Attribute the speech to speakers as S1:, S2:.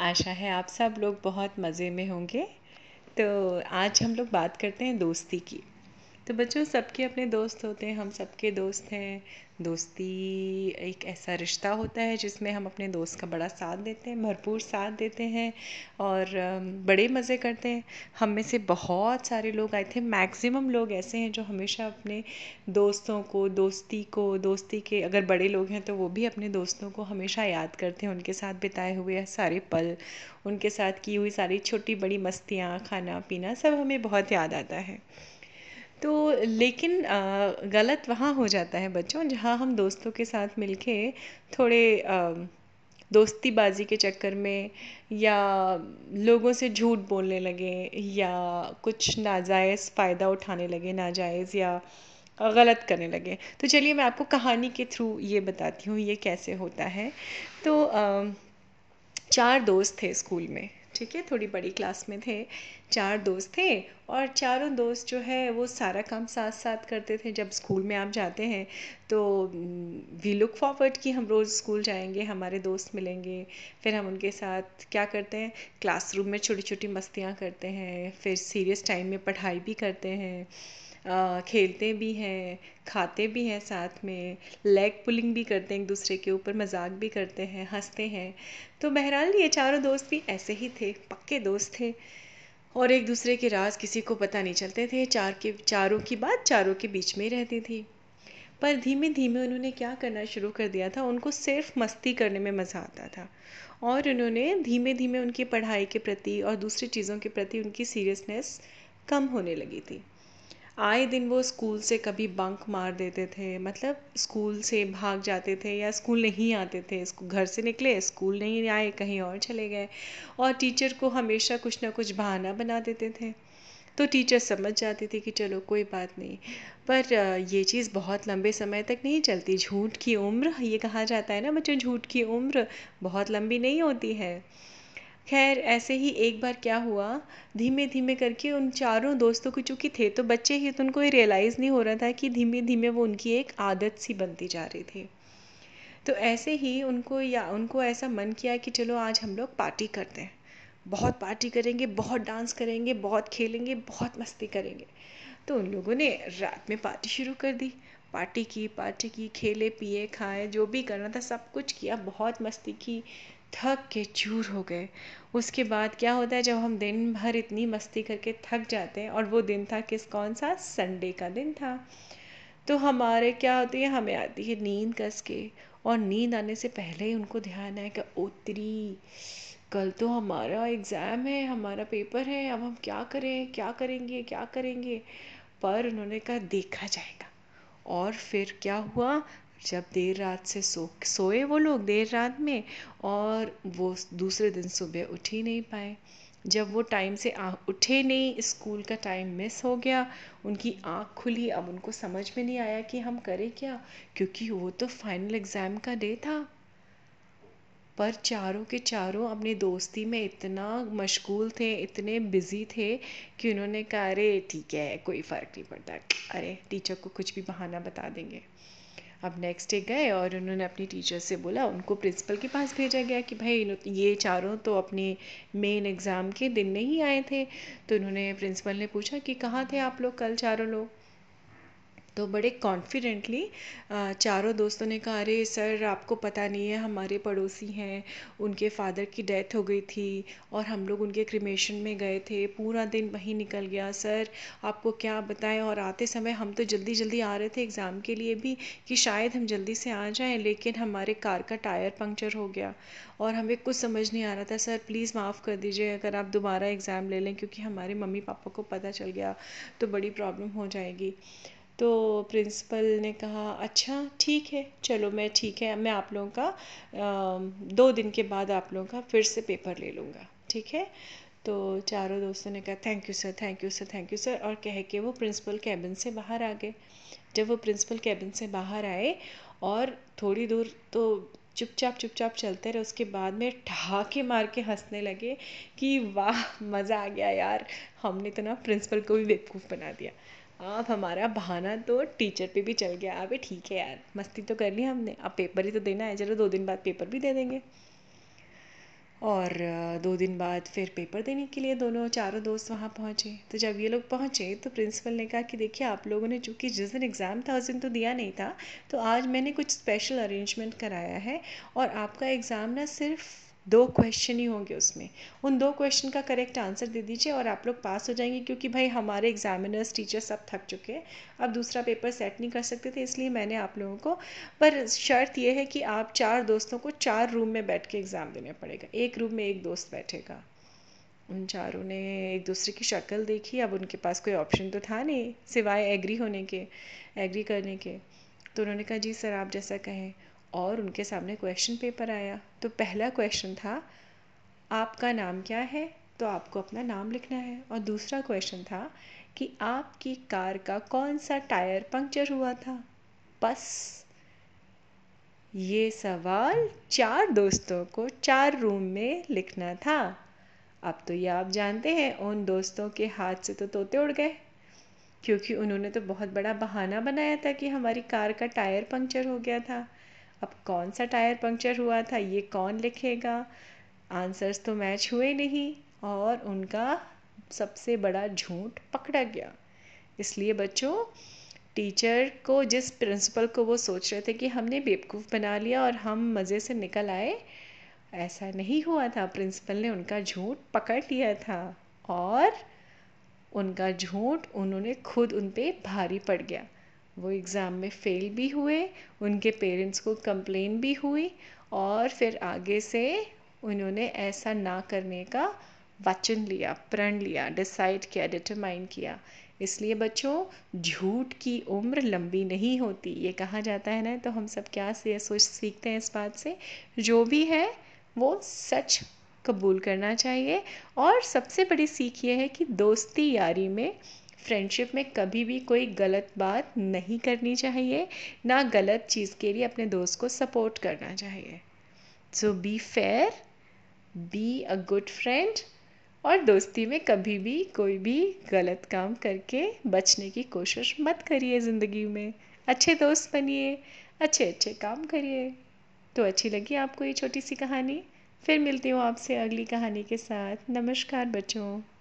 S1: आशा है आप सब लोग बहुत मज़े में होंगे। तो आज हम लोग बात करते हैं दोस्ती की। तो बच्चों, सबके अपने दोस्त होते हैं, हम सबके दोस्त हैं। दोस्ती एक ऐसा रिश्ता होता है जिसमें हम अपने दोस्त का बड़ा साथ देते हैं, भरपूर साथ देते हैं और बड़े मज़े करते हैं। हम में से बहुत सारे लोग आए थे मैक्सिमम लोग ऐसे हैं जो हमेशा अपने दोस्तों को, दोस्ती को, दोस्ती के अगर बड़े लोग हैं तो वो भी अपने दोस्तों को हमेशा याद करते हैं। उनके साथ बिताए हुए सारे पल, उनके साथ की हुई सारी छोटी बड़ी मस्तियाँ खाना पीना सब हमें बहुत याद आता है। तो लेकिन गलत वहाँ हो जाता है बच्चों, जहाँ हम दोस्तों के साथ मिलके थोड़े दोस्ती बाजी के चक्कर में या लोगों से झूठ बोलने लगे या कुछ नाजायज़ फ़ायदा उठाने लगे, नाजायज़ या गलत करने लगे। तो चलिए मैं आपको कहानी के थ्रू ये बताती हूँ, ये कैसे होता है। तो चार दोस्त थे स्कूल में। ठीक है, थोड़ी बड़ी क्लास में थे, चार दोस्त थे और चारों दोस्त जो है वो सारा काम साथ साथ करते थे। जब स्कूल में आप जाते हैं तो वी लुक फॉरवर्ड कि हम रोज़ स्कूल जाएँगे, हमारे दोस्त मिलेंगे, फिर हम उनके साथ क्या करते हैं? क्लासरूम में छोटी छोटी मस्तियाँ करते हैं, फिर सीरियस टाइम में पढ़ाई भी करते हैं। खेलते भी हैं, खाते भी हैं साथ में लेग पुलिंग भी करते हैं एक दूसरे के ऊपर, मज़ाक भी करते हैं, हँसते हैं। तो बहरहाल ये चारों दोस्त भी ऐसे ही थे, पक्के दोस्त थे। और एक दूसरे के राज किसी को पता नहीं चलते थे, चार के, चारों की बात चारों के बीच में ही रहती थी। पर धीमे धीमे उन्होंने क्या करना शुरू कर दिया था, उनको सिर्फ़ मस्ती करने में मज़ा आता था। और उन्होंने धीमे धीमे उनकी पढ़ाई के प्रति और दूसरी चीज़ों के प्रति उनकी सीरियसनेस कम होने लगी थी। आए दिन वो स्कूल से कभी बंक मार देते थे मतलब स्कूल से भाग जाते थे या स्कूल नहीं आते थे घर से निकले, स्कूल नहीं आए, कहीं और चले गए और टीचर को हमेशा कुछ ना कुछ बहाना बना देते थे। तो टीचर समझ जाती थी कि चलो कोई बात नहीं, पर ये चीज़ बहुत लंबे समय तक नहीं चलती। झूठ की उम्र, ये कहा जाता है ना बच्चों, झूठ की उम्र बहुत लंबी नहीं होती है। खैर, ऐसे ही एक बार क्या हुआ? धीमे धीमे करके उन चारों दोस्तों को, चूँकि थे तो बच्चे ही तो उनको ये रियलाइज़ नहीं हो रहा था कि धीमे धीमे वो उनकी एक आदत सी बनती जा रही थी। तो ऐसे ही उनको या, उनको ऐसा मन किया कि चलो आज हम लोग पार्टी करते हैं। बहुत पार्टी करेंगे, बहुत डांस करेंगे, बहुत खेलेंगे, बहुत मस्ती करेंगे। तो उन लोगों ने रात में पार्टी शुरू कर दी। पार्टी की पार्टी की, खेले, पिए, खाए, जो भी करना था, सब कुछ किया, बहुत मस्ती की थक के चूर हो गए। उसके बाद क्या होता है, जब हम दिन भर इतनी मस्ती करके थक जाते हैं, और वो दिन था किस, कौन सा? संडे का दिन था। तो हमारे क्या होती है, हमें आती है नींद कस के और नींद आने से पहले ही उनको ध्यान है कि, ओतरी, कल तो हमारा एग्ज़ाम है, हमारा पेपर है, अब हम क्या करें, क्या करेंगे क्या करेंगे? पर उन्होंने कहा, देखा जाएगा। और फिर क्या हुआ? जब देर रात से सो, सोए वो लोग देर रात में और वो दूसरे दिन सुबह उठ ही नहीं पाए। जब वो टाइम से आ, उठे नहीं स्कूल का टाइम मिस हो गया, उनकी आँख खुली। अब उनको समझ में नहीं आया कि हम करें क्या, क्योंकि वो तो फाइनल एग्ज़ाम का डे था। पर चारों के चारों अपनी दोस्ती में इतना मशगूल थे, इतने बिज़ी थे कि उन्होंने कहा, अरे, ठीक है, कोई फ़र्क नहीं पड़ता। अरे टीचर को कुछ भी बहाना बता देंगे। अब नेक्स्ट डे गए और उन्होंने अपनी टीचर से बोला, उनको प्रिंसिपल के पास भेजा गया कि भाई ये चारों तो अपने मेन एग्ज़ाम के दिन नहीं आए थे। तो उन्होंने प्रिंसिपल ने पूछा कि कहाँ थे आप लोग कल चारों लोग? तो बड़े कॉन्फिडेंटली चारों दोस्तों ने कहा, अरे, सर, आपको पता नहीं है, हमारे पड़ोसी हैं, उनके फादर की डेथ हो गई थी और हम लोग उनके क्रिमेशन में गए थे, पूरा दिन वहीं निकल गया। सर, आपको क्या बताएँ? और आते समय हम तो जल्दी जल्दी आ रहे थे एग्ज़ाम के लिए भी कि शायद हम जल्दी से आ जाएँ, लेकिन हमारे कार का टायर पंक्चर हो गया और हमें कुछ समझ नहीं आ रहा था। सर प्लीज़ माफ़ कर दीजिए, अगर आप दोबारा एग्ज़ाम ले लें, क्योंकि हमारे मम्मी पापा को पता चल गया तो बड़ी प्रॉब्लम हो जाएगी। तो प्रिंसिपल ने कहा अच्छा ठीक है, चलो मैं ठीक है, मैं आप लोगों का दो दिन के बाद आप लोगों का फिर से पेपर ले लूँगा, ठीक है? तो चारों दोस्तों ने कहा thank you sir thank you sir thank you sir और कह के वो प्रिंसिपल कैबिन से बाहर आ गए। जब वो प्रिंसिपल कैबिन से बाहर आए और थोड़ी दूर तो चुपचाप चुपचाप चलते रहे, उसके बाद में ठहाके मार के हंसने लगे कि, वाह, मज़ा आ गया यार, हमने तो ना प्रिंसिपल को भी बेवकूफ़ बना दिया। अब हमारा बहाना तो टीचर पे भी चल गया। अबे ठीक है यार, मस्ती तो कर ली हमने। अब पेपर ही तो देना है, चलो दो दिन बाद पेपर भी दे देंगे। और दो दिन बाद फिर पेपर देने के लिए दोनों चारों दोस्त वहाँ पहुँचे। तो जब ये लोग पहुँचे तो प्रिंसिपल ने कहा कि देखिए, आप लोगों ने चूँकि जिस दिन एग्ज़ाम था, उस दिन तो दिया नहीं था। तो आज मैंने कुछ स्पेशल अरेंजमेंट कराया है। और आपका एग्ज़ाम ना सिर्फ़ दो क्वेश्चन ही होंगे उसमें। उन दो क्वेश्चन का करेक्ट आंसर दे दीजिए और आप लोग पास हो जाएँगे क्योंकि भाई हमारे एग्जामिनर्स टीचर सब थक चुके हैं। अब दूसरा पेपर सेट नहीं कर सकते थे, इसलिए मैंने आप लोगों को पर शर्त यह है कि आप चार दोस्तों को चार रूम में बैठ के एग्ज़ाम देने पड़ेगा। एक रूम में एक दोस्त बैठेगा। उन चारों ने एक दूसरे की शक्ल देखी। अब उनके पास कोई ऑप्शन तो था नहीं, सिवाय एग्री होने के एग्री करने के। तो उन्होंने कहा, जी सर, आप जैसा कहें। और उनके सामने क्वेश्चन पेपर आया। तो पहला क्वेश्चन था, आपका नाम क्या है? तो आपको अपना नाम लिखना है। और दूसरा क्वेश्चन था कि आपकी कार का कौन सा टायर पंक्चर हुआ था? बस। ये सवाल चार दोस्तों को चार रूम में लिखना था। अब तो ये आप जानते हैं, उन दोस्तों के हाथ से तो तोते उड़ गए। क्योंकि उन्होंने तो बहुत बड़ा बहाना बनाया था कि हमारी कार का टायर पंक्चर हो गया था। अब कौन सा टायर पंक्चर हुआ था, ये कौन लिखेगा? आंसर्स तो मैच हुए नहीं और उनका सबसे बड़ा झूठ पकड़ा गया। इसलिए बच्चों टीचर को, जिस प्रिंसिपल को वो सोच रहे थे कि हमने बेवकूफ़ बना लिया और हम मज़े से निकल आए, ऐसा नहीं हुआ था। प्रिंसिपल ने उनका झूठ पकड़ लिया था और उनका झूठ उन्होंने खुद उन पर भारी पड़ गया। वो एग्ज़ाम में फ़ेल भी हुए, उनके पेरेंट्स को कंप्लेन भी हुई और फिर आगे से उन्होंने ऐसा ना करने का वचन लिया, प्रण लिया डिसाइड किया डिटरमाइन किया। इसलिए बच्चों, झूठ की उम्र लंबी नहीं होती। ये कहा जाता है ना तो हम सब क्या से सोच, सीखते हैं इस बात से? जो भी है, वो सच कबूल करना चाहिए। और सबसे बड़ी सीख ये है कि दोस्ती यारी में फ्रेंडशिप में कभी भी कोई गलत बात नहीं करनी चाहिए, ना गलत चीज़ के लिए अपने दोस्त को सपोर्ट करना चाहिए। So be fair be a good friend और दोस्ती में कभी भी कोई भी गलत काम करके बचने की कोशिश मत करिए ज़िंदगी में। अच्छे दोस्त बनिए, अच्छे अच्छे काम करिए। तो अच्छी लगी आपको ये छोटी सी कहानी। फिर मिलती हूँ आपसे अगली कहानी के साथ। नमस्कार बच्चों।